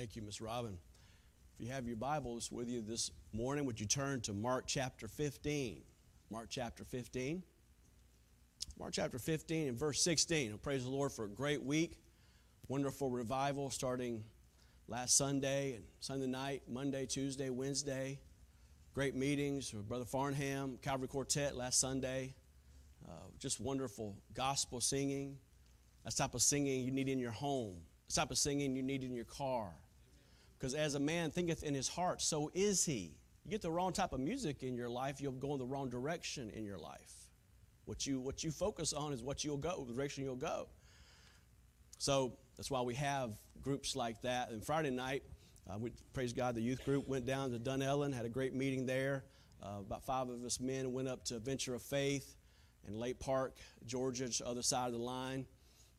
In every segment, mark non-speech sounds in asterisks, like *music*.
Thank you, Miss Robin. If you have your Bibles with you this morning, would you turn to Mark chapter 15? Mark chapter 15. Mark chapter 15 and verse 16. And praise the Lord for a great week. Wonderful revival starting last Sunday and Sunday night, Monday, Tuesday, Wednesday. Great meetings with Brother Farnham, Calvary Quartet last Sunday. Uh, just wonderful gospel singing. That's type of singing you need in your home. That's type of singing you need in your car. Because as a man thinketh in his heart, so is he. You get the wrong type of music in your life, you'll go in the wrong direction in your life. What you, what you focus on is what you'll go, the direction you'll go. So that's why we have groups like that. And Friday night, uh, we, praise God, the youth group went down to Dunellen, had a great meeting there. Uh, about five of us men went up to Venture of Faith in Lake Park, Georgia, other side of the line,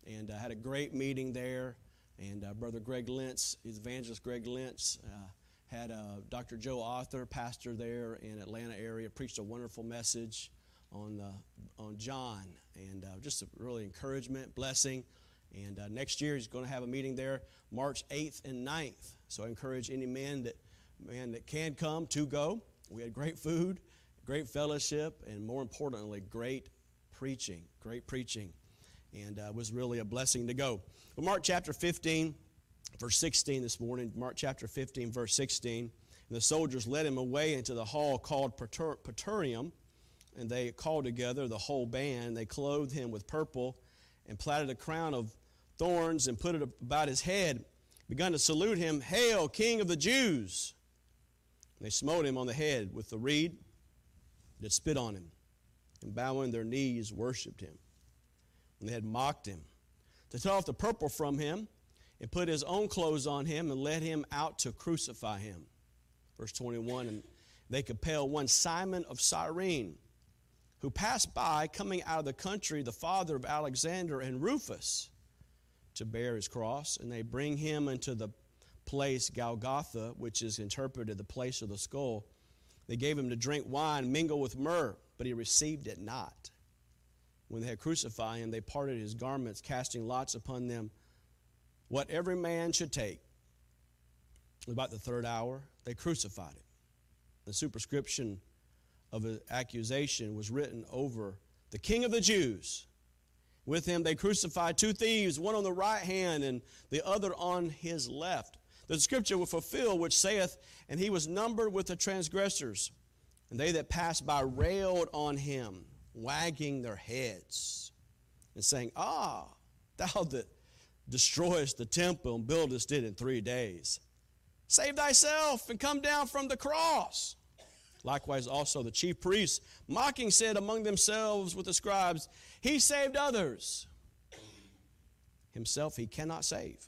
and uh, had a great meeting there. And uh, Brother Greg Lentz, evangelist Greg Lentz, uh, had uh, Dr. Joe Arthur, pastor there in Atlanta area, preached a wonderful message on, uh, on John, and uh, just a really encouragement, blessing. And next year he's going to have a meeting there, March 8th and 9th. So I encourage any man that man that can come to go. We had great food, great fellowship, and more importantly, great preaching. Great preaching, and uh, was really a blessing to go. But Mark chapter 15, verse 16 this morning. Mark chapter 15, verse 16. And the soldiers led him away into the hall called Praetorium, and they called together the whole band. They clothed him with purple and platted a crown of thorns and put it about his head, begun to salute him, Hail, King of the Jews! And they smote him on the head with the reed that spit on him, and bowing their knees, worshipped him. They had mocked him. To take off the purple from him, and put his own clothes on him, and led him out to crucify him. Verse 21 And they compelled one Simon of Cyrene, who passed by, coming out of the country, the father of Alexander and Rufus to bear his cross, and they bring him into the place Golgotha, which is interpreted the place of the skull. They gave him to drink wine mingled with myrrh, but he received it not. When they had crucified him, they parted his garments, casting lots upon them what every man should take. About the third hour, they crucified him. The superscription of an accusation was written over the King of the Jews. With him they crucified two thieves, one on the right hand and the other on his left. The scripture will fulfill which saith, And he was numbered with the transgressors. And they that passed by railed on him, wagging their heads, and saying, Ah, thou that destroyest the temple and buildest it in three days, save thyself and come down from the cross. Likewise, also the chief priests, mocking, said among themselves with the scribes, He saved others. Himself he cannot save.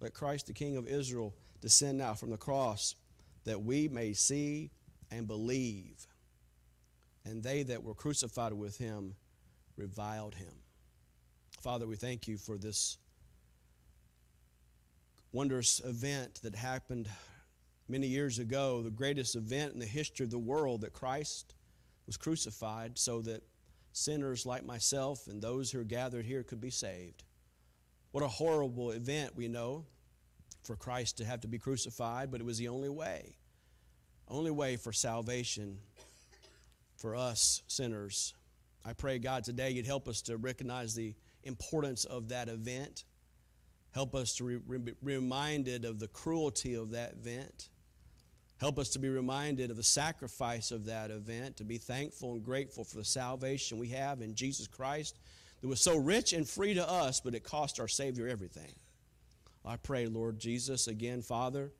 Let Christ, the King of Israel, descend now from the cross, that we may see and believe. And they that were crucified with him reviled him. Father, we thank you for this wondrous event that happened many years ago, the greatest event in the history of the world that Christ was crucified so that sinners like myself and those who are gathered here could be saved. What a horrible event we know for Christ to have to be crucified, but it was the only way. Only way for salvation for us sinners. I pray, God, today you'd help us to recognize the importance of that event. Help us to be reminded of the cruelty of that event. Help us to be reminded of the sacrifice of that event, to be thankful and grateful for the salvation we have in Jesus Christ that was so rich and free to us, but it cost our Savior everything. I pray, Lord Jesus, again, Father,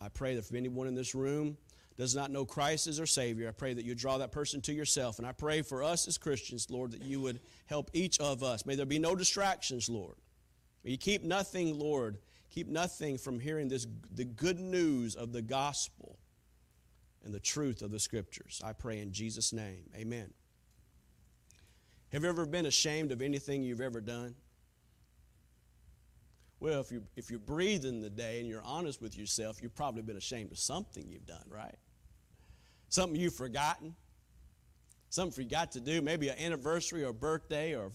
I pray that for anyone in this room does not know Christ as their Savior, I pray that you draw that person to yourself. And I pray for us as Christians, Lord, that you would help each of us. May there be no distractions, Lord. May you keep nothing, Lord, keep nothing from hearing this the good news of the gospel and the truth of the scriptures. I pray in Jesus' name. Amen. Have you ever been ashamed of anything you've ever done? Well, if, you, if you're breathing the day and you're honest with yourself, you've probably been ashamed of something you've done, right? Something you've forgotten, something you forgot to do, maybe an anniversary or birthday or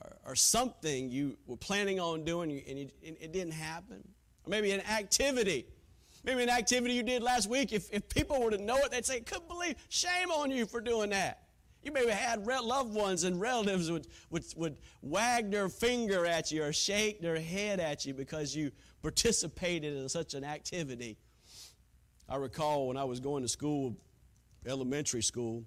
or, or something you were planning on doing and, you, and it didn't happen. maybe an activity. Maybe an activity you did last week. If, if people were to know it, they'd say, couldn't believe, shame on you for doing that. You maybe had loved ones and relatives would, would, would wag their finger at you or shake their head at you because you participated in such an activity. I recall when I was going to school, elementary school,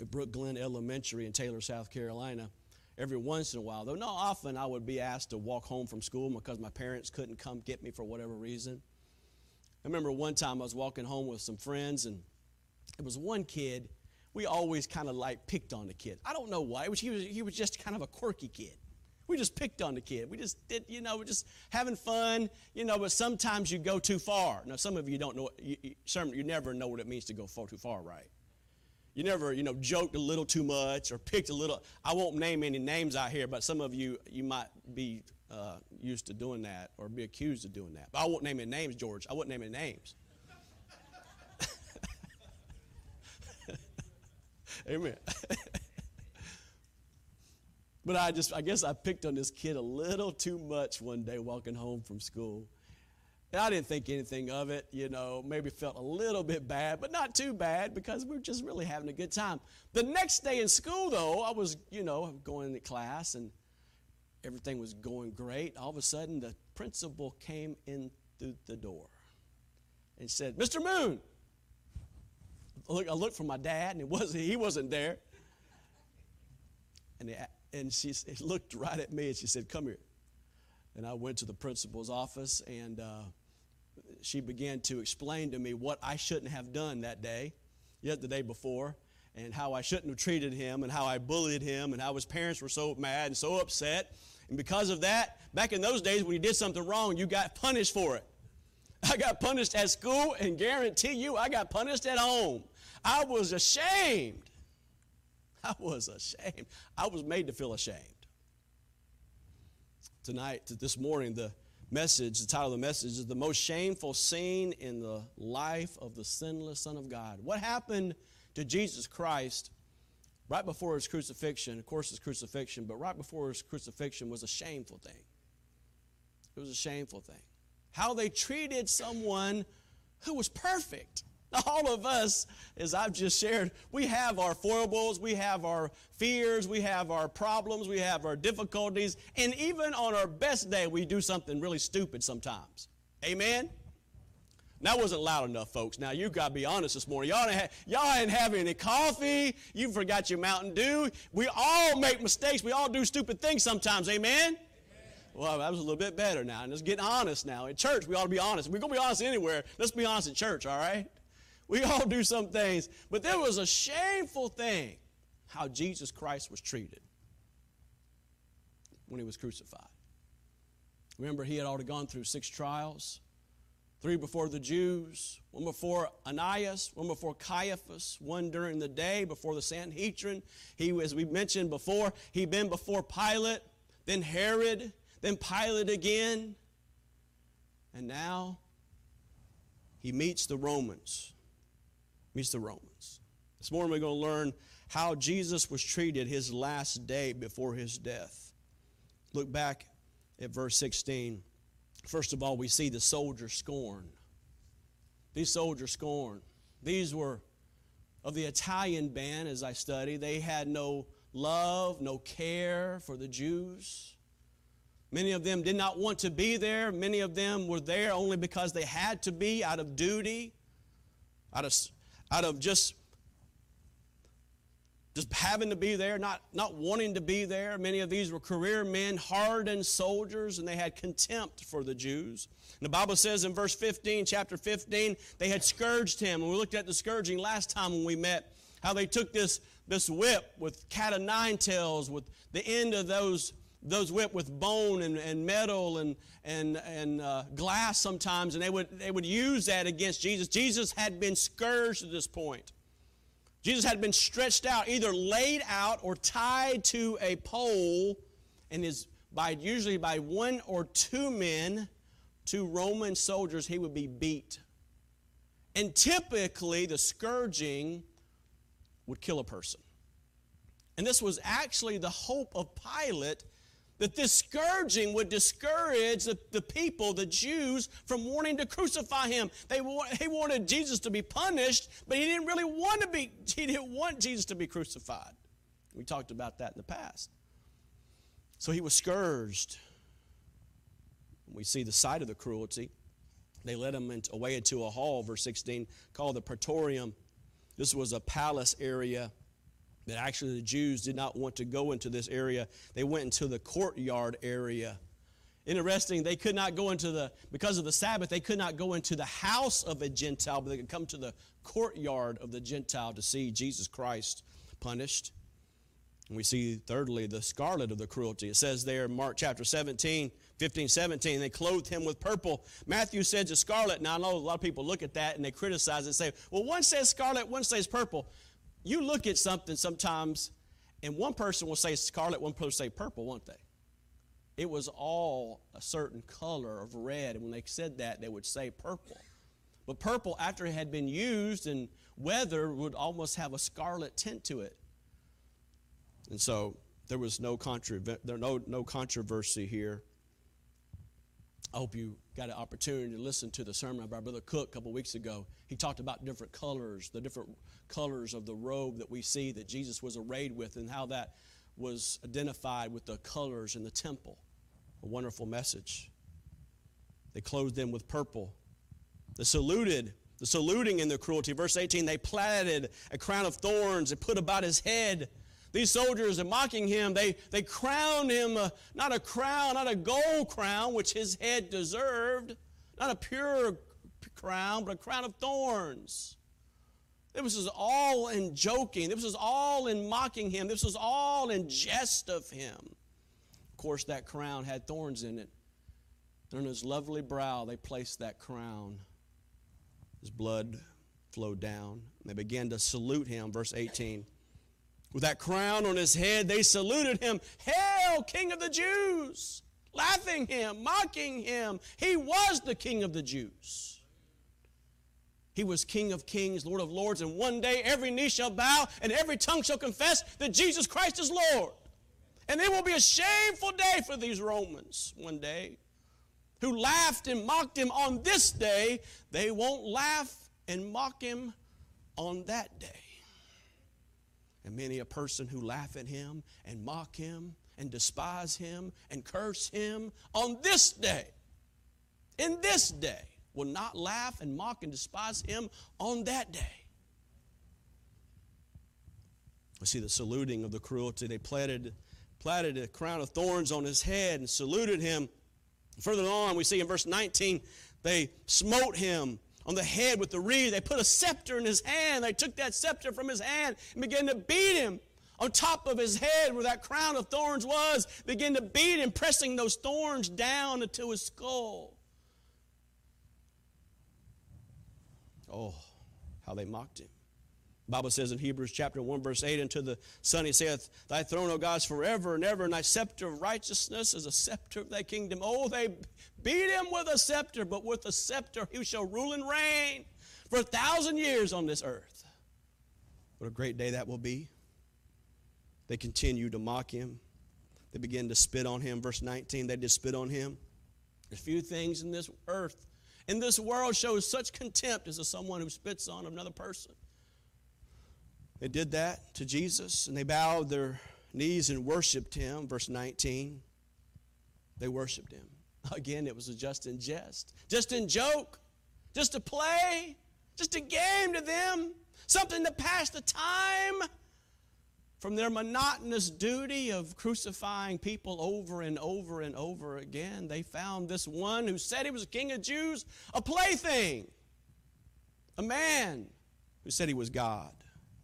at Brook Glenn Elementary in Taylor, South Carolina, every once in a while, though not often, I would be asked to walk home from school because my parents couldn't come get me for whatever reason. I remember one time I was walking home with some friends, and it was one kid we always kind of like picked on the kid. I don't know why. Was, he, was, he was just kind of a quirky kid. We just picked on the kid. We just did, you know, we're just having fun, you know, but sometimes you go too far. Now, some of you don't know, you, you, you never know what it means to go far too far, right? You never, you know, joked a little too much or picked a little. I won't name any names out here, but some of you, you might be uh, used to doing that or be accused of doing that. But I won't name any names, George. I won't name any names. Amen. but I just, I guess I picked on this kid a little too much one day walking home from school. And I didn't think anything of it, you know, maybe felt a little bit bad, but not too bad because we are just really having a good time. The next day in school, though, I was, you know, going to class and everything was going great. All of a sudden, the principal came in through the door and said, Mr. Moon, look, I looked for my dad, and it wasn't, he wasn't there. And, and she looked right at me and she said, Come here. And I went to the principal's office, and uh, she began to explain to me what I shouldn't have done that day, yet the day before, and how I shouldn't have treated him, and how I bullied him, and how his parents were so mad and so upset. And because of that, back in those days when you did something wrong, you got punished for it. I got punished at school, and guarantee you, I got punished at home. I was ashamed. I was ashamed. I was made to feel ashamed. Tonight, this morning, the message, the title of the message is The Most Shameful Scene in the Life of the Sinless Son of God. What happened to Jesus Christ right before his crucifixion? Of course, his crucifixion, but right before his crucifixion was a shameful thing. It was a shameful thing. How they treated someone who was perfect *laughs* all of us, as I've just shared, we have our foibles, we have our fears, we have our problems, we have our difficulties, and even on our best day, we do something really stupid sometimes. Amen? That wasn't loud enough, folks. Now, you got to be honest this morning. Y'all ain't, ha- y'all ain't having any coffee. You forgot your Mountain Dew. We all make mistakes. We all do stupid things sometimes. Amen? Well, that was a little bit better now. And let's get honest now. In church, we ought to be honest. We're going to be honest anywhere. Let's be honest in church, all right? We all do some things. But there was a shameful thing how Jesus Christ was treated when he was crucified. Remember, he had already gone through six trials three before the Jews, one before Ananias, one before Caiaphas, one during the day before the Sanhedrin. He, as we mentioned before, he'd been before Pilate, then Herod, then Pilate again. And now he meets the Romans meets the Romans. This morning we're going to learn how Jesus was treated his last day before his death. Look back at verse 16. First of all, we see the soldier scorn. These soldiers scorn. These were of the Italian band as I study. They had no love, no care for the Jews. Many of them did not want to be there. Many of them were there only because they had to be out of duty, out of out of just just having to be there, not, not wanting to be there. Many of these were career men, hardened soldiers, and they had contempt for the Jews. And the Bible says in verse 15, chapter 15, they had scourged him. And we looked at the scourging last time when we met, how they took this, this whip with cat of nine tails, with the end of those those whipped with bone and, and metal and, and, and uh, glass sometimes, and they would, they would use that against Jesus. Jesus had been scourged at this point. Jesus had been stretched out, either laid out or tied to a pole, and is by usually by one or two men, two Roman soldiers, he would be beat. And typically, the scourging would kill a person. And this was actually the hope of Pilate that this scourging would discourage the, the people, the Jews, from wanting to crucify him. They, he wanted Jesus to be punished, but he didn't really want to be, he didn't want Jesus to be crucified. We talked about that in the past. So he was scourged. We see the site of the cruelty. They led him away into a hall, verse 16, called the Praetorium. This was a palace area that actually the Jews did not want to go into this area. They went into the courtyard area. Interesting, they could not go into the, because of the Sabbath, they could not go into the house of a Gentile, but they could come to the courtyard of the Gentile to see Jesus Christ punished. And we see, thirdly, the scarlet of the cruelty. It says there in Mark chapter 17, 15, 17, they clothed him with purple. Matthew says it's scarlet. Now, I know a lot of people look at that and they criticize it and say, well, one says scarlet, one says purple you look at something sometimes, and one person will say scarlet, one person will say purple, won't they? It was all a certain color of red, and when they said that, they would say purple. But purple, after it had been used and weather, would almost have a scarlet tint to it. And so there was no, contra- there no, no controversy here. I hope you got an opportunity to listen to the sermon by our Brother Cook a couple weeks ago. He talked about different colors, the different colors of the robe that we see that Jesus was arrayed with, and how that was identified with the colors in the temple. A wonderful message. They clothed them with purple. The saluted, the saluting in the cruelty. Verse 18, they platted a crown of thorns and put about his head these soldiers are mocking him. They, they crown him, uh, not a crown, not a gold crown, which his head deserved, not a pure crown, but a crown of thorns. This was all in joking. This was all in mocking him. This was all in jest of him. Of course, that crown had thorns in it. And on his lovely brow, they placed that crown. His blood flowed down. They began to salute him, verse 18. With that crown on his head, they saluted him, Hail, King of the Jews! Laughing him, mocking him. He was the King of the Jews. He was King of kings, Lord of lords, and one day every knee shall bow and every tongue shall confess that Jesus Christ is Lord. And it will be a shameful day for these Romans one day who laughed and mocked him on this day. They won't laugh and mock him on that day and many a person who laugh at him and mock him and despise him and curse him on this day, in this day, will not laugh and mock and despise him on that day. We see the saluting of the cruelty. They planted, planted a crown of thorns on his head and saluted him. Further on, we see in verse 19, they smote him on the head with the reed. They put a scepter in his hand. They took that scepter from his hand and began to beat him on top of his head where that crown of thorns was, began to beat him, pressing those thorns down into his skull. Oh, how they mocked him. Bible says in Hebrews chapter 1, verse 8, Unto the Son he saith, Thy throne, O God, is forever and ever, and thy scepter of righteousness is a scepter of thy kingdom. Oh, they beat him with a scepter, but with a scepter he shall rule and reign for a thousand years on this earth. What a great day that will be. They continue to mock him. They begin to spit on him. Verse 19, they just spit on him. There's few things in this earth, in this world, shows such contempt as someone who spits on another person. They did that to Jesus and they bowed their knees and worshiped him. Verse 19. They worshiped him. *laughs* Again, it was just in jest, just in joke, just a play, just a game to them, something to pass the time from their monotonous duty of crucifying people over and over and over again. They found this one who said he was king of Jews a plaything, a man who said he was God.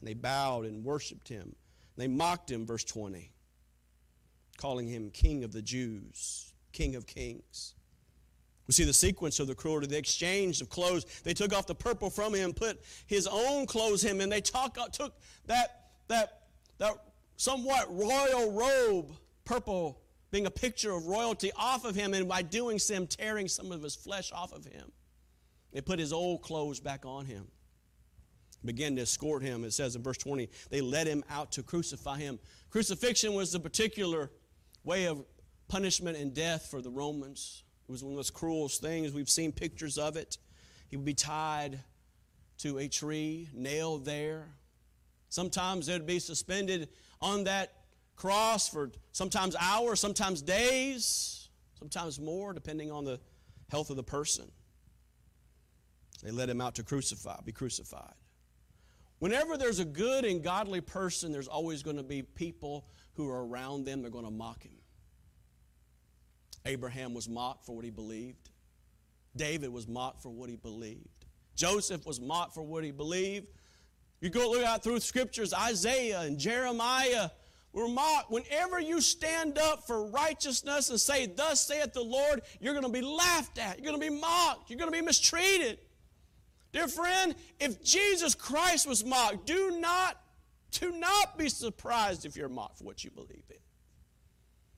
And they bowed and worshiped him. They mocked him, verse 20, calling him King of the Jews, King of Kings. We see the sequence of the cruelty, the exchange of clothes. They took off the purple from him, put his own clothes him, and they talk, uh, took that, that, that somewhat royal robe, purple being a picture of royalty, off of him, and by doing so, tearing some of his flesh off of him. They put his old clothes back on him began to escort him. It says in verse 20, they led him out to crucify him. Crucifixion was the particular way of punishment and death for the Romans. It was one of the most cruelest things. We've seen pictures of it. He would be tied to a tree, nailed there. Sometimes it would be suspended on that cross for sometimes hours, sometimes days, sometimes more, depending on the health of the person. They led him out to crucify, be crucified. Whenever there's a good and godly person, there's always going to be people who are around them. They're going to mock him. Abraham was mocked for what he believed. David was mocked for what he believed. Joseph was mocked for what he believed. You go look out through scriptures, Isaiah and Jeremiah were mocked. Whenever you stand up for righteousness and say, Thus saith the Lord, you're going to be laughed at. You're going to be mocked. You're going to be mistreated. Dear friend, if Jesus Christ was mocked, do not, do not be surprised if you're mocked for what you believe in.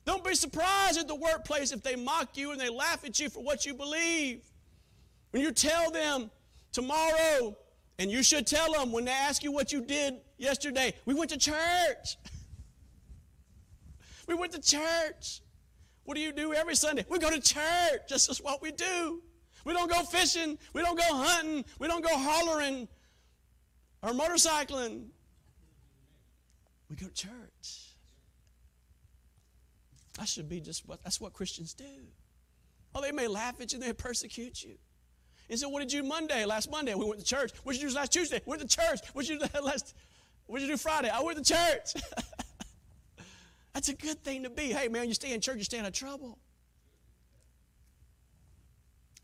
Don't be surprised at the workplace if they mock you and they laugh at you for what you believe. When you tell them tomorrow, and you should tell them when they ask you what you did yesterday, we went to church. *laughs* we went to church. What do you do every Sunday? We go to church. *laughs* This is what we do. We don't go fishing. We don't go hunting. We don't go hollering or motorcycling. We go to church. That should be just what that's what Christians do. Oh, they may laugh at you, they persecute you. And so, what did you do Monday? Last Monday, we went to church. What did you do last Tuesday? We went to church. What did you do *laughs* last? What did you do Friday? I went to church. *laughs* That's a good thing to be. Hey, man, you stay in church, you stay out of trouble.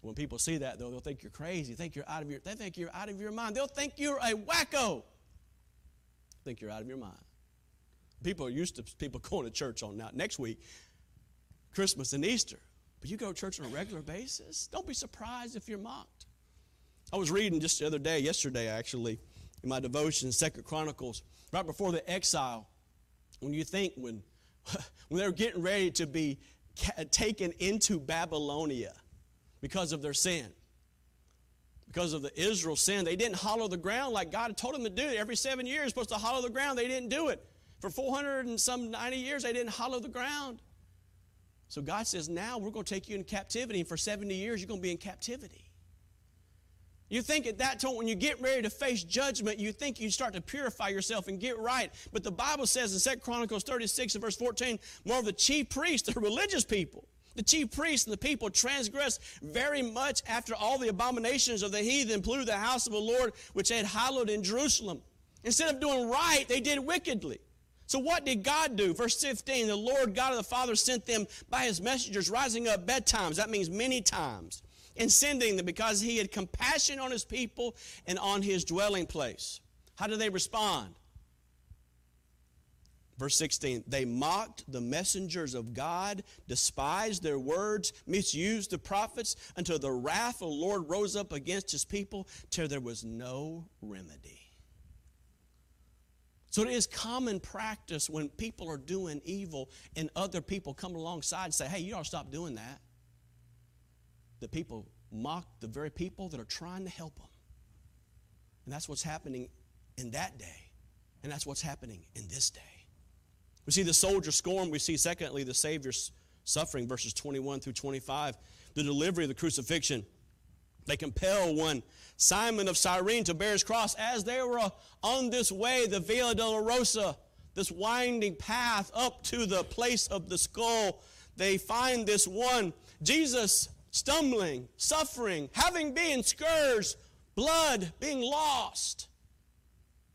When people see that, though, they'll think you're crazy. Think you're out of your. They think you're out of your mind. They'll think you're a wacko. Think you're out of your mind. People are used to people *laughs* going to church on now. Next week, Christmas and Easter. But you go to church on a regular basis. Don't be surprised if you're mocked. I was reading just the other day, yesterday actually, in my devotion, Second Chronicles, right before the exile. When you think when *laughs* when they're getting ready to be taken into Babylonia because of their sin, because of the Israel sin, they didn't hollow the ground like God told them to do. Every seven years, supposed to hollow the ground. They didn't do it. For 400 and some 90 years, they didn't hollow the ground. So God says, now we're going to take you in captivity, and for 70 years, you're going to be in captivity. You think at that time, when you get ready to face judgment, you think you start to purify yourself and get right. But the Bible says in 2 Chronicles 36 and verse 14, more of the chief priests, the *laughs* religious people, the chief priests and the people transgressed very much after all the abominations of the heathen polluted the house of the Lord, which they had hallowed in Jerusalem. Instead of doing right, they did wickedly. So what did God do? Verse 15, the Lord God of the Father sent them by his messengers, rising up bedtimes. That means many times. And sending them because he had compassion on his people and on his dwelling place. How do they respond? Verse 16, they mocked the messengers of God, despised their words, misused the prophets, until the wrath of the Lord rose up against his people, till there was no remedy. So it is common practice when people are doing evil and other people come alongside and say, hey, you ought to stop doing that. The people mock the very people that are trying to help them. And that's what's happening in that day. And that's what's happening in this day. We see the soldier scorn. We see, secondly, the Savior's suffering, verses 21 through 25, the delivery of the crucifixion. They compel one, Simon of Cyrene, to bear his cross as they were uh, on this way, the Via Dolorosa, this winding path up to the place of the skull. They find this one, Jesus, stumbling, suffering, having been scourged, blood being lost.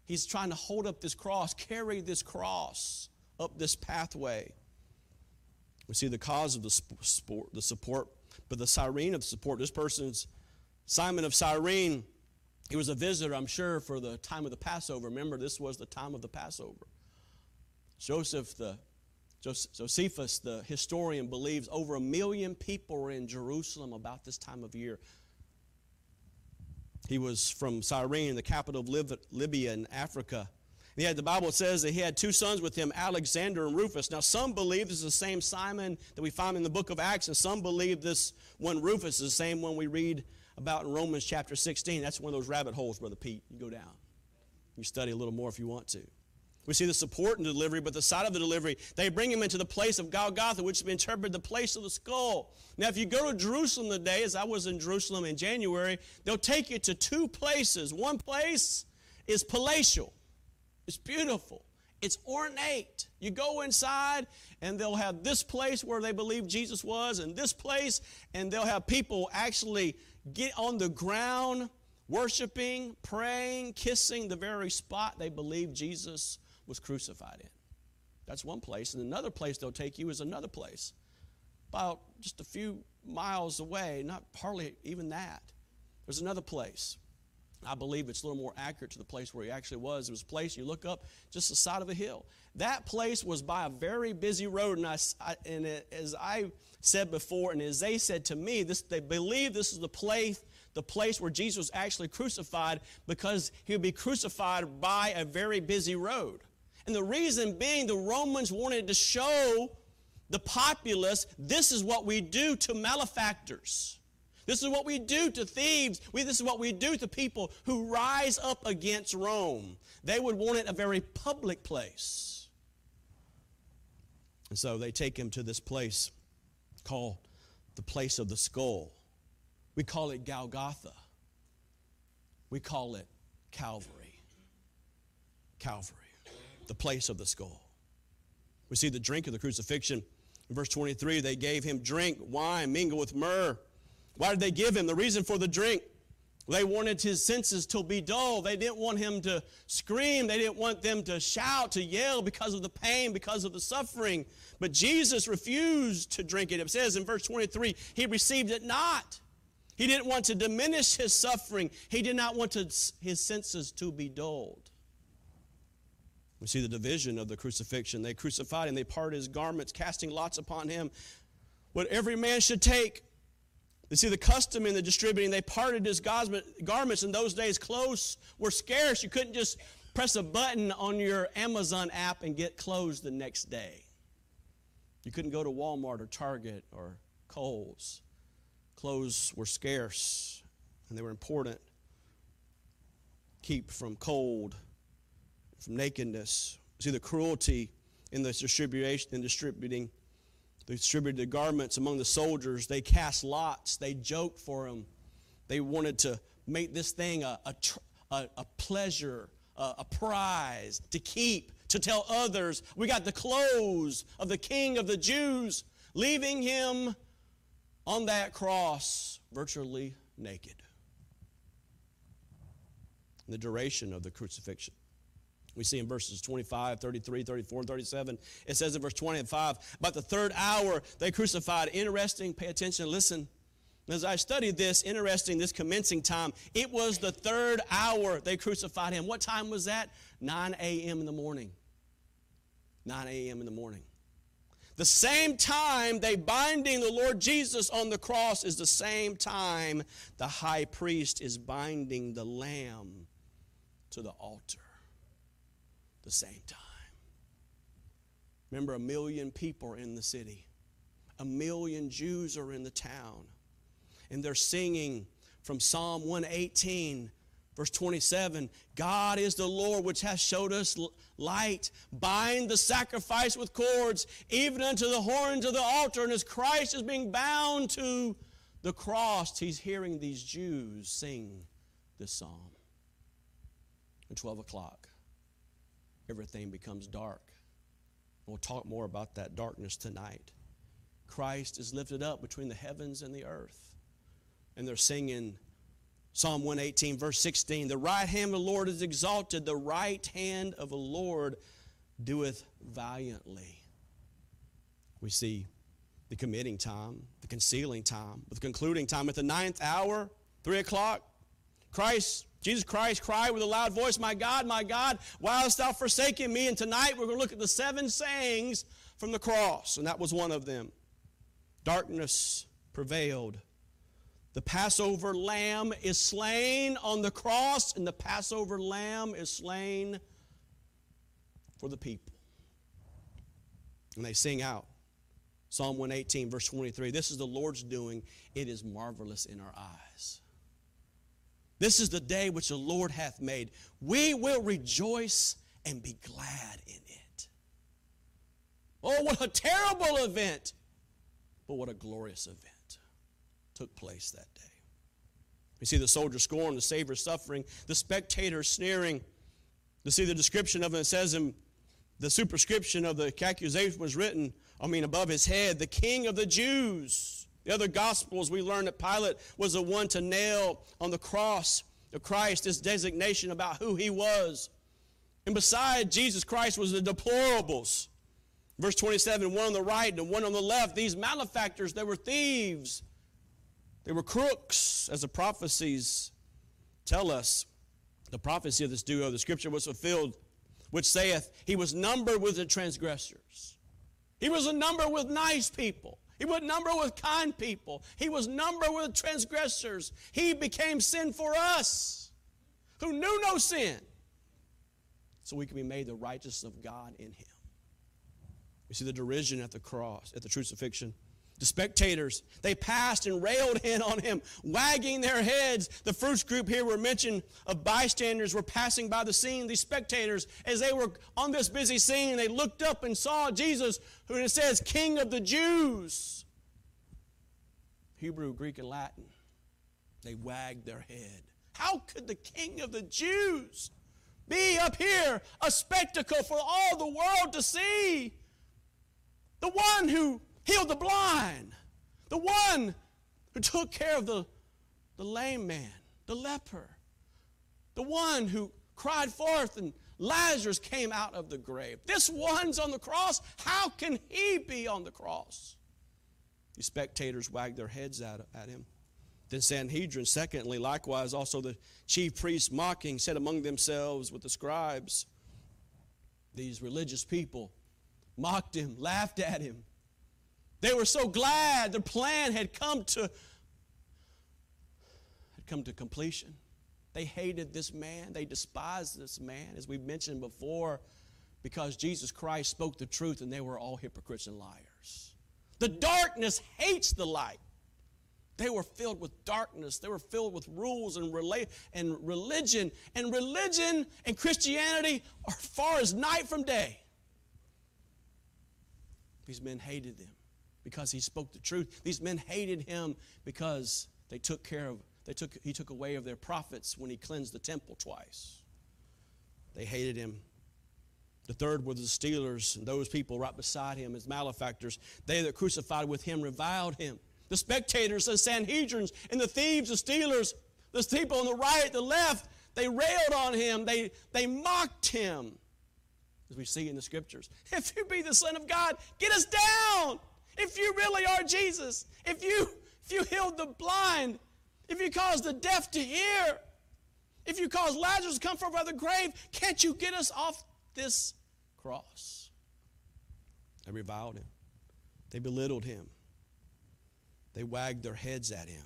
He's trying to hold up this cross, carry this cross up this pathway. We see the cause of the, sport, the support, but the Cyrene of support. This person's Simon of Cyrene, he was a visitor, I'm sure, for the time of the Passover. Remember, this was the time of the Passover. Joseph, the Josephus, the historian, believes over a million people were in Jerusalem about this time of year. He was from Cyrene, the capital of Libya in Africa. Had, the Bible says that he had two sons with him, Alexander and Rufus. Now, some believe this is the same Simon that we find in the book of Acts, and some believe this one, Rufus, is the same one we read about in Romans chapter 16. That's one of those rabbit holes, Brother Pete. You go down. You study a little more if you want to. We see the support and delivery, but the side of the delivery, they bring him into the place of Golgotha, which been interpreted the place of the skull. Now, if you go to Jerusalem today, as I was in Jerusalem in January, they'll take you to two places. One place is palatial, it's beautiful, it's ornate. You go inside, and they'll have this place where they believe Jesus was, and this place, and they'll have people actually get on the ground worshiping, praying, kissing the very spot they believe Jesus was crucified in. That's one place. And another place they'll take you is another place, about just a few miles away, not hardly even that. There's another place. I believe it's a little more accurate to the place where he actually was. It was a place you look up just the side of a hill. That place was by a very busy road, and, I, and as I said before, and as they said to me, this, they believe this is the place the place where Jesus was actually crucified because he would be crucified by a very busy road. And the reason being, the Romans wanted to show the populace this is what we do to malefactors. This is what we do to thieves. We, this is what we do to people who rise up against Rome. They would want it a very public place. And so they take him to this place called the place of the skull. We call it Golgotha. We call it Calvary. Calvary, the place of the skull. We see the drink of the crucifixion. In verse 23, they gave him drink, wine mingled with myrrh. Why did they give him? The reason for the drink they wanted his senses to be dull. They didn't want him to scream. They didn't want them to shout, to yell because of the pain, because of the suffering. But Jesus refused to drink it. It says in verse 23 he received it not. He didn't want to diminish his suffering. He did not want to, his senses to be dulled. We see the division of the crucifixion. They crucified him, they parted his garments, casting lots upon him. What every man should take. You see the custom in the distributing, they parted his garments. In those days, clothes were scarce. You couldn't just press a button on your Amazon app and get clothes the next day. You couldn't go to Walmart or Target or Kohl's. Clothes were scarce and they were important. Keep from cold, from nakedness. See the cruelty in the distribution in distributing they distributed the garments among the soldiers. They cast lots. They joked for them. They wanted to make this thing a, a, a, a pleasure, a, a prize to keep, to tell others. We got the clothes of the king of the Jews, leaving him on that cross virtually naked. The duration of the crucifixion. We see in verses 25, 33, 34, and 37. It says in verse 25, about the third hour they crucified. Interesting, pay attention, listen. As I studied this, interesting, this commencing time, it was the third hour they crucified him. What time was that? 9 a.m. in the morning. 9 a.m. in the morning. The same time they binding the Lord Jesus on the cross is the same time the high priest is binding the lamb to the altar. The same time. Remember, a million people are in the city, a million Jews are in the town, and they're singing from Psalm 118 Verse 27 God is the Lord which hath showed us light. Bind the sacrifice with cords, even unto the horns of the altar. And as Christ is being bound to the cross, he's hearing these Jews sing this psalm. At 12 o'clock, everything becomes dark. We'll talk more about that darkness tonight. Christ is lifted up between the heavens and the earth. And they're singing Psalm 118, verse 16 The right hand of the Lord is exalted, the right hand of the Lord doeth valiantly. We see the committing time, the concealing time, the concluding time. At the ninth hour, three o'clock, Christ, Jesus Christ cried with a loud voice, My God, my God, why hast thou forsaken me? And tonight we're going to look at the seven sayings from the cross, and that was one of them. Darkness prevailed the Passover lamb is slain on the cross, and the Passover lamb is slain for the people. And they sing out Psalm 118, verse 23 This is the Lord's doing, it is marvelous in our eyes. This is the day which the Lord hath made. We will rejoice and be glad in it. Oh, what a terrible event! But what a glorious event took place that day. We see the soldier scorn, the Savior suffering, the spectator sneering. To see the description of it, it says in the superscription of the accusation was written, I mean, above his head, the King of the Jews. The other Gospels, we learned that Pilate was the one to nail on the cross of Christ his designation about who he was. And beside Jesus Christ was the deplorables. Verse 27 one on the right and one on the left. These malefactors, they were thieves. They were crooks, as the prophecies tell us. The prophecy of this duo, the scripture was fulfilled, which saith, He was numbered with the transgressors. He was a number with nice people. He was numbered with kind people. He was numbered with transgressors. He became sin for us who knew no sin so we can be made the righteousness of God in him. We see the derision at the cross, at the crucifixion. The spectators, they passed and railed in on him, wagging their heads. The first group here were mentioned of bystanders were passing by the scene. These spectators, as they were on this busy scene, they looked up and saw Jesus, who it says, King of the Jews. Hebrew, Greek, and Latin. They wagged their head. How could the King of the Jews be up here a spectacle for all the world to see? The one who healed the blind, the one who took care of the, the lame man, the leper, the one who cried forth and Lazarus came out of the grave. This one's on the cross. How can he be on the cross? The spectators wagged their heads at, at him. Then Sanhedrin, secondly, likewise, also the chief priests mocking, said among themselves with the scribes, these religious people mocked him, laughed at him. They were so glad their plan had come to had come to completion. They hated this man, they despised this man, as we mentioned before, because Jesus Christ spoke the truth and they were all hypocrites and liars. The darkness hates the light. They were filled with darkness. They were filled with rules and, rela- and religion. And religion and Christianity are far as night from day. These men hated him because he spoke the truth. These men hated him because they took care of, they took, he took away of their profits when he cleansed the temple twice. They hated him. The third were the stealers, and those people right beside him as malefactors. They that crucified with him reviled him. The spectators, the Sanhedrins, and the thieves, the stealers, the people on the right, the left, they railed on him. They, they mocked him as we see in the scriptures. If you be the Son of God, get us down. If you really are Jesus, if you if you healed the blind, if you caused the deaf to hear, if you caused Lazarus to come from the grave, can't you get us off this cross? They reviled him. They belittled him. They wagged their heads at him.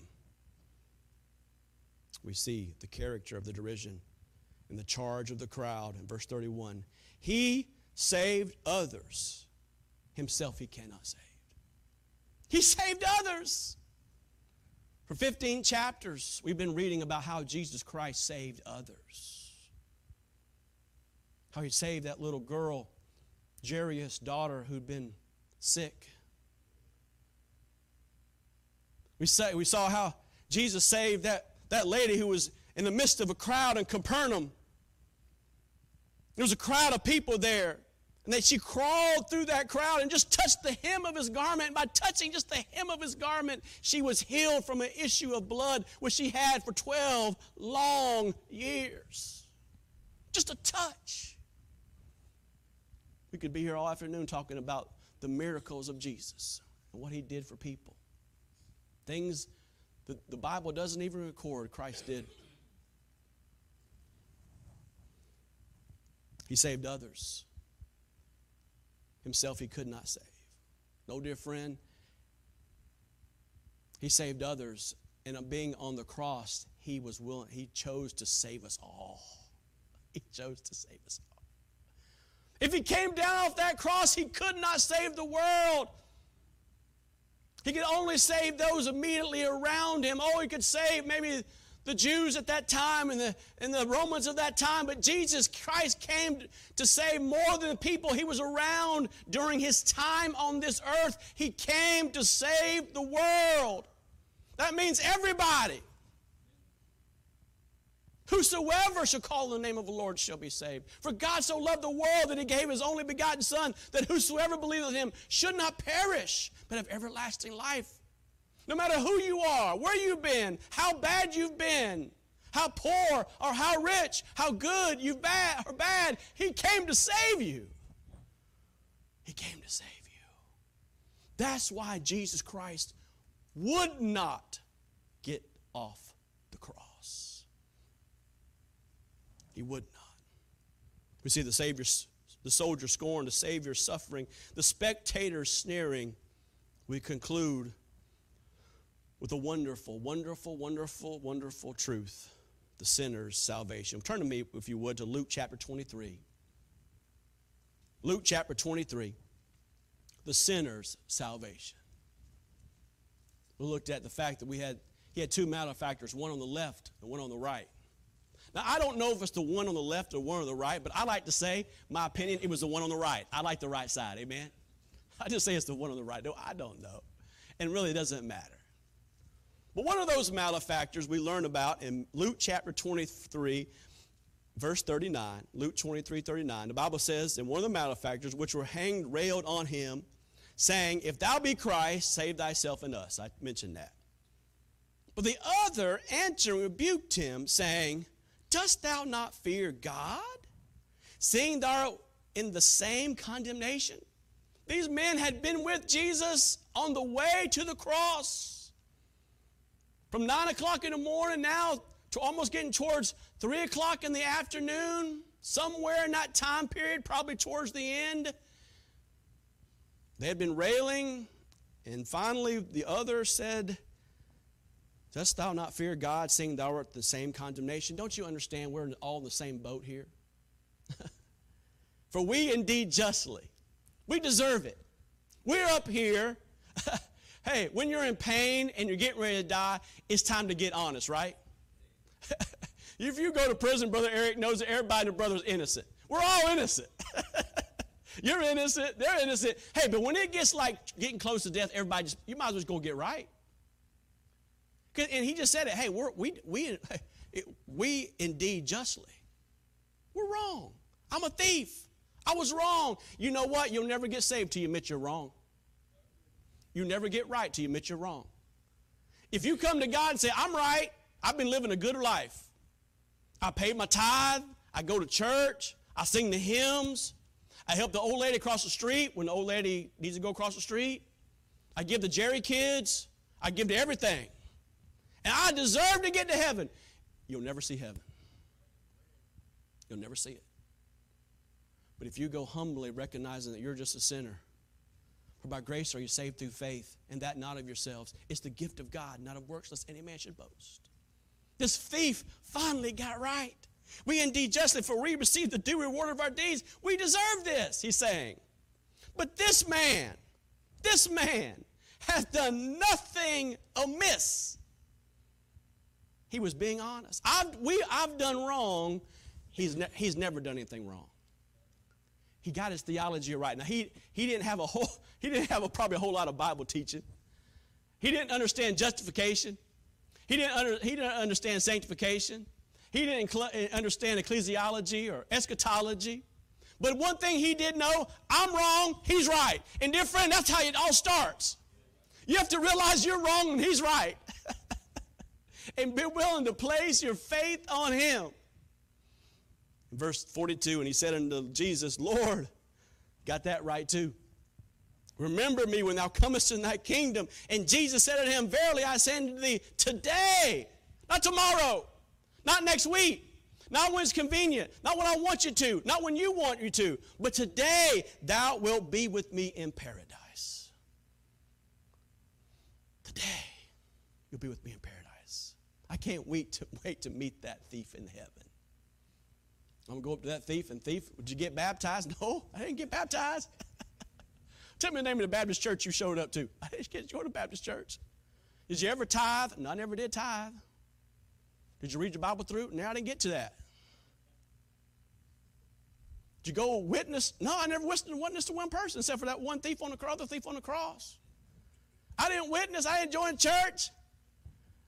We see the character of the derision and the charge of the crowd in verse 31. He saved others, himself he cannot save. He saved others. For 15 chapters, we've been reading about how Jesus Christ saved others. How he saved that little girl, Jairus' daughter, who'd been sick. We, say, we saw how Jesus saved that, that lady who was in the midst of a crowd in Capernaum. There was a crowd of people there. And that she crawled through that crowd and just touched the hem of his garment. And by touching just the hem of his garment, she was healed from an issue of blood which she had for 12 long years. Just a touch. We could be here all afternoon talking about the miracles of Jesus and what he did for people. Things that the Bible doesn't even record Christ did. He saved others. Himself he could not save. No, dear friend, he saved others, and uh, being on the cross, he was willing, he chose to save us all. *laughs* He chose to save us all. If he came down off that cross, he could not save the world. He could only save those immediately around him. Oh, he could save maybe the Jews at that time and the, and the Romans of that time, but Jesus Christ came to save more than the people he was around during his time on this earth. He came to save the world. That means everybody. Whosoever shall call the name of the Lord shall be saved. For God so loved the world that he gave his only begotten Son, that whosoever believeth in him should not perish, but have everlasting life. No matter who you are, where you've been, how bad you've been, how poor or how rich, how good you've bad or bad, he came to save you. He came to save you. That's why Jesus Christ would not get off the cross. He would not. We see the Savior, the soldier scorn, the Savior suffering, the spectators sneering. We conclude with a wonderful, wonderful, wonderful, wonderful truth the sinner's salvation. Turn to me, if you would, to Luke chapter 23. Luke chapter 23, the sinner's salvation. We looked at the fact that we had he had two malefactors, one on the left and one on the right. Now I don't know if it's the one on the left or one on the right, but I like to say, my opinion, it was the one on the right. I like the right side, amen. *laughs* I just say it's the one on the right. No, I don't know. And really it doesn't matter. But one of those malefactors we learn about in Luke chapter 23, verse 39. Luke 23, 39. The Bible says, And one of the malefactors which were hanged railed on him, saying, If thou be Christ, save thyself and us. I mentioned that. But the other answering rebuked him, saying, Dost thou not fear God, seeing thou art in the same condemnation? These men had been with Jesus on the way to the cross. From 9 o'clock in the morning now to almost getting towards 3 o'clock in the afternoon, somewhere in that time period, probably towards the end, they had been railing, and finally the other said, Dost thou not fear God, seeing thou art the same condemnation? Don't you understand we're all in the same boat here? *laughs* For we indeed justly, we deserve it. We're up here *laughs* Hey, when you're in pain and you're getting ready to die, it's time to get honest, right? *laughs* if you go to prison, Brother Eric knows that everybody in the brother's innocent. We're all innocent. *laughs* you're innocent, they're innocent. Hey, but when it gets like getting close to death, everybody just, you might as well go get right. And he just said it. Hey, we're, we, we, *laughs* we indeed justly. We're wrong. I'm a thief. I was wrong. You know what? You'll never get saved till you admit you're wrong. You never get right till you admit you're wrong. If you come to God and say, I'm right, I've been living a good life. I pay my tithe, I go to church, I sing the hymns, I help the old lady across the street when the old lady needs to go across the street. I give the Jerry kids, I give to everything. And I deserve to get to heaven. You'll never see heaven. You'll never see it. But if you go humbly recognizing that you're just a sinner, for by grace are you saved through faith, and that not of yourselves. It's the gift of God, not of works, lest any man should boast. This thief finally got right. We indeed justly, for we receive the due reward of our deeds. We deserve this, he's saying. But this man, this man, hath done nothing amiss. He was being honest. I've, we, I've done wrong. He's, ne- he's never done anything wrong he got his theology right. Now he, he didn't have a whole *laughs* he didn't have a, probably a whole lot of Bible teaching. He didn't understand justification. He didn't, under, he didn't understand sanctification. He didn't eh, understand ecclesiology or eschatology. But one thing he did know, I'm wrong, he's right. And dear friend, that's how it all starts. You have to realize you're wrong and he's right. *laughs* and be willing to place your faith on him verse 42, and he said unto Jesus, Lord, got that right too. Remember me when thou comest in thy kingdom. And Jesus said unto him, Verily I say unto thee, today, not tomorrow, not next week, not when it's convenient, not when I want you to, not when you want you to, but today thou wilt be with me in paradise. Today you'll be with me in paradise. I can't wait to *laughs* wait to meet that thief in heaven. I'm going to go up to that thief and thief, would you get baptized? *laughs* No, I didn't get baptized. *laughs* Tell me the name of the Baptist church you showed up to. *laughs* I didn't get to go to Baptist church. Did you ever tithe? No, I never did tithe. Did you read your Bible through? Now I didn't get to that. Did you go witness? No, I never witnessed to one person except for that one thief on the cross, the thief on the cross. I didn't witness. I didn't join church.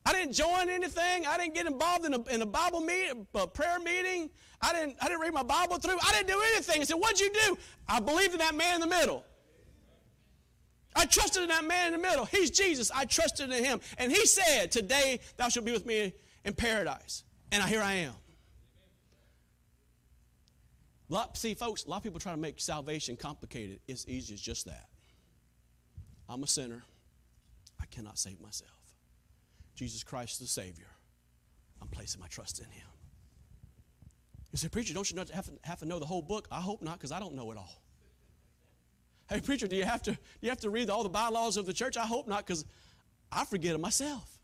I didn't join anything. I didn't get involved in a, in a Bible meeting, a prayer meeting. I didn't, I didn't read my Bible through. I didn't do anything. I said, What'd you do? I believed in that man in the middle. I trusted in that man in the middle. He's Jesus. I trusted in him. And he said, Today thou shalt be with me in paradise. And here I am. Lot, see, folks, a lot of people try to make salvation complicated. It's easy as just that. I'm a sinner. I cannot save myself. Jesus Christ the Savior. I'm placing my trust in Him. You say, Preacher, don't you have to, know the whole book? I hope not, because I don't know it all. Hey, preacher, do you have to do you have to read all the bylaws of the church? I hope not, because I forget them myself.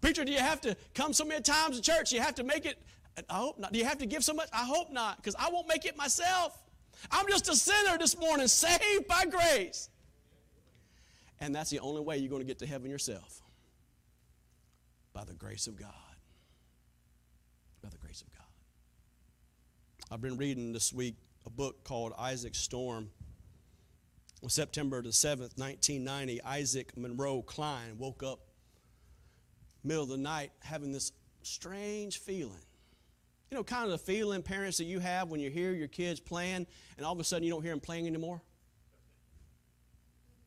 Preacher, do you have to come so many times to church? You have to make it. I hope not. Do you have to give so much? I hope not, because I won't make it myself. I'm just a sinner this morning, saved by grace. And that's the only way you're going to get to heaven yourself. By the grace of God. By the grace of God. I've been reading this week a book called Isaac Storm. On September the 7th, 1990, Isaac Monroe Cline woke up middle of the night having this strange feeling. You know, kind of the feeling, parents, that you have when you hear your kids playing and all of a sudden you don't hear them playing anymore?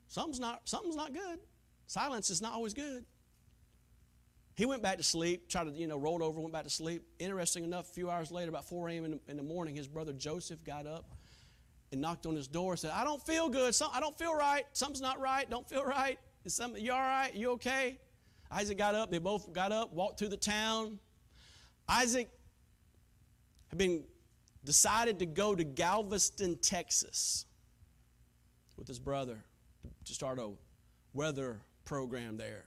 Something's not, something's not good. Silence is not always good. He went back to sleep, tried to, you know, rolled over, went back to sleep. Interesting enough, a few hours later, about 4 a.m. In the, in the morning, his brother Joseph got up and knocked on his door and said, I don't feel good. Some, I don't feel right. Something's not right. Don't feel right. Is some, you all right? You okay? Isaac got up. They both got up, walked through the town. Isaac had been decided to go to Galveston, Texas with his brother to start a weather program there.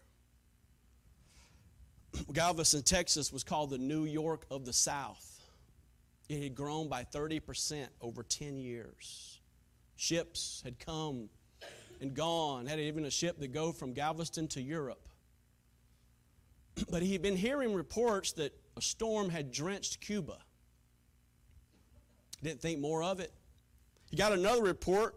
*clears throat* Galveston, Texas was called the New York of the South. It had grown by 30% over 10 years. Ships had come and gone, had even a ship that go from Galveston to Europe. *clears throat* But he had been hearing reports that a storm had drenched Cuba. Didn't think more of it. He got another report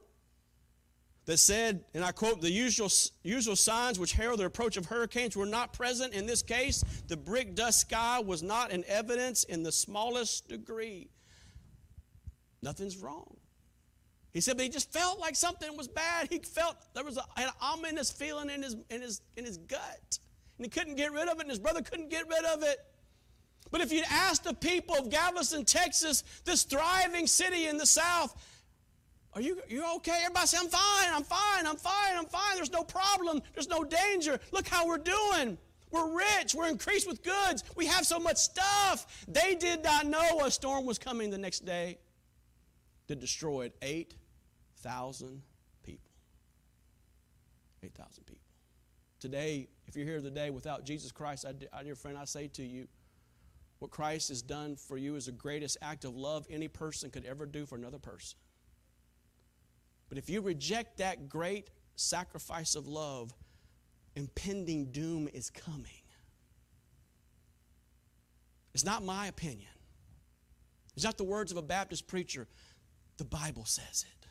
that said, and I quote, the usual, usual signs which herald the approach of hurricanes were not present in this case. The brick dust sky was not in evidence in the smallest degree. Nothing's wrong. He said, but he just felt like something was bad. He felt there was a, an ominous feeling in his, in, his, in his gut. And he couldn't get rid of it, and his brother couldn't get rid of it. But if you'd asked the people of Galveston, Texas, this thriving city in the South, are you, you okay? Everybody say, I'm fine, I'm fine, I'm fine, I'm fine. There's no problem, there's no danger. Look how we're doing. We're rich, we're increased with goods, we have so much stuff. They did not know a storm was coming the next day that destroyed 8,000 people. 8,000 people. Today, if you're here today without Jesus Christ, I, dear friend, I say to you, what Christ has done for you is the greatest act of love any person could ever do for another person. But if you reject that great sacrifice of love, impending doom is coming. It's not my opinion. It's not the words of a Baptist preacher. The Bible says it.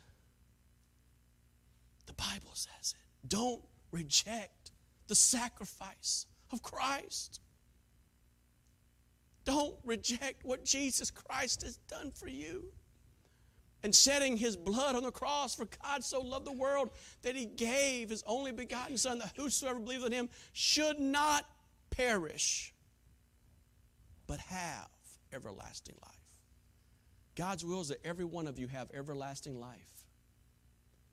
The Bible says it. Don't reject the sacrifice of Christ. Don't reject what Jesus Christ has done for you and shedding his blood on the cross. For God so loved the world that he gave his only begotten Son, that whosoever believes in him should not perish, but have everlasting life. God's will is that every one of you have everlasting life.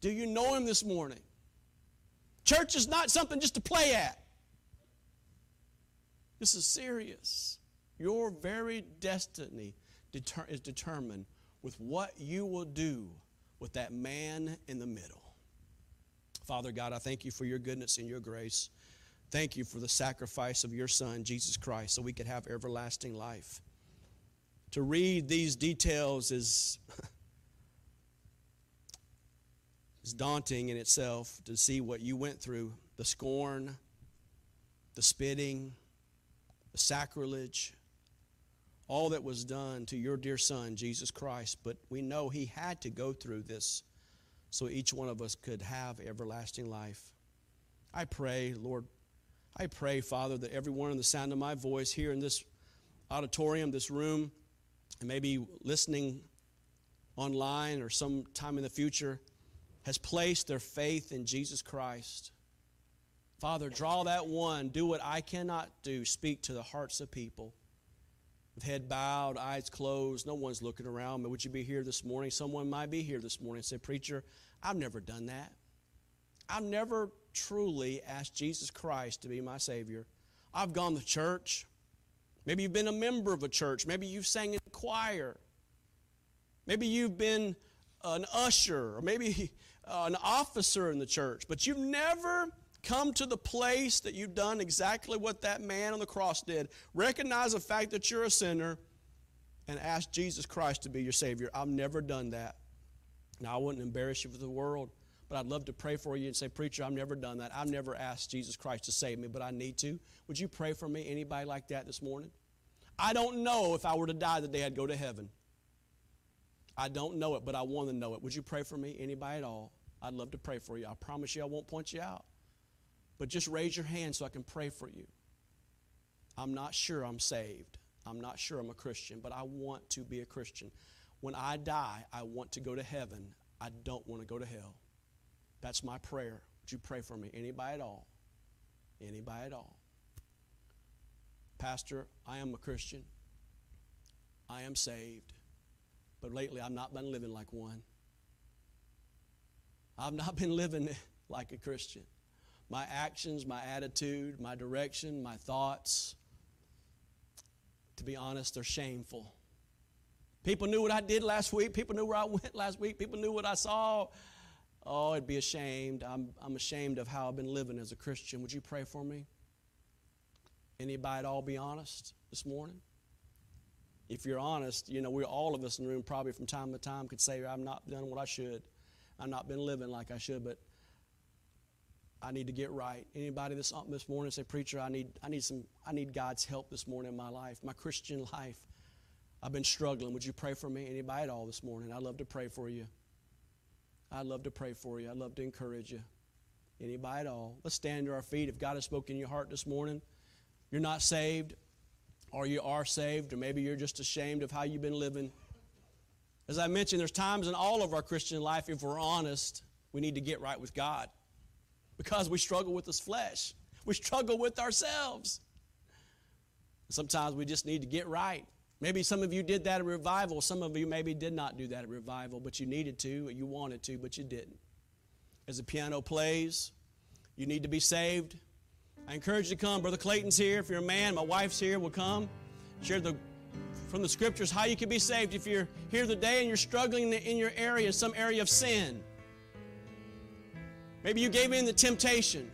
Do you know him this morning? Church is not something just to play at. This is serious. Your very destiny deter- is determined with what you will do with that man in the middle. Father God, I thank you for your goodness and your grace. Thank you for the sacrifice of your Son, Jesus Christ, so we could have everlasting life. To read these details is, *laughs* is daunting in itself to see what you went through the scorn, the spitting, the sacrilege, all that was done to your dear Son, Jesus Christ. But we know He had to go through this so each one of us could have everlasting life. I pray, Lord, I pray, Father, that everyone in the sound of my voice here in this auditorium, this room, and maybe listening online or sometime in the future, has placed their faith in Jesus Christ. Father, draw that one. Do what I cannot do. Speak to the hearts of people. With head bowed, eyes closed, no one's looking around. But would you be here this morning? Someone might be here this morning and say, Preacher, I've never done that. I've never truly asked Jesus Christ to be my Savior. I've gone to church. Maybe you've been a member of a church. Maybe you've sang in choir. Maybe you've been an usher, or maybe *laughs* an officer in the church, but you've never come to the place that you've done exactly what that man on the cross did. Recognize the fact that you're a sinner and ask Jesus Christ to be your Savior. I've never done that. Now, I wouldn't embarrass you for the world, but I'd love to pray for you and say, Preacher, I've never done that. I've never asked Jesus Christ to save me, but I need to. Would you pray for me? Anybody like that this morning? I don't know if I were to die the day I'd go to heaven. I don't know it, but I want to know it. Would you pray for me? Anybody at all? I'd love to pray for you. I promise you I won't point you out. But just raise your hand so I can pray for you. I'm not sure I'm saved. I'm not sure I'm a Christian, but I want to be a Christian. When I die, I want to go to heaven. I don't want to go to hell. That's my prayer. Would you pray for me? Anybody at all? Anybody at all? Pastor, I am a Christian. I am saved. But lately, I've not been living like one. I've not been living *laughs* like a Christian. My actions, my attitude, my direction, my thoughts, to be honest, they're shameful. People knew what I did last week. People knew where I *laughs* went last week. People knew what I saw. Oh, it'd be ashamed. I'm, I'm ashamed of how I've been living as a Christian. Would you pray for me? Anybody at all be honest this morning? If you're honest, you know, we all of us in the room probably from time to time could say, I've not done what I should. I've not been living like I should, but I need to get right. Anybody this, this morning say, Preacher, I need, I, need some, I need God's help this morning in my life, my Christian *laughs* life. I've been struggling. Would you pray for me? Anybody at all this morning? I'd love to pray for you. I'd love to pray for you. I'd love to encourage you. Anybody at all? Let's stand to our feet. If God has spoken in your heart this morning, you're not saved, or you are saved, or maybe you're just ashamed of how you've been living. As I mentioned, there's times in all of our Christian life, if we're honest, we need to get right with God because we struggle with this flesh. We struggle with ourselves. Sometimes we just need to get right. Maybe some of you did that at revival. Some of you maybe did not do that at revival, but you needed to, you wanted to, but you didn't. As the piano plays, you need to be saved. I encourage you to come. Brother Clayton's here. If you're a man, my wife's here. We'll come. Share the from the scriptures how you can be saved. If you're here today and you're struggling in your area, some area of sin, maybe you gave in the temptation.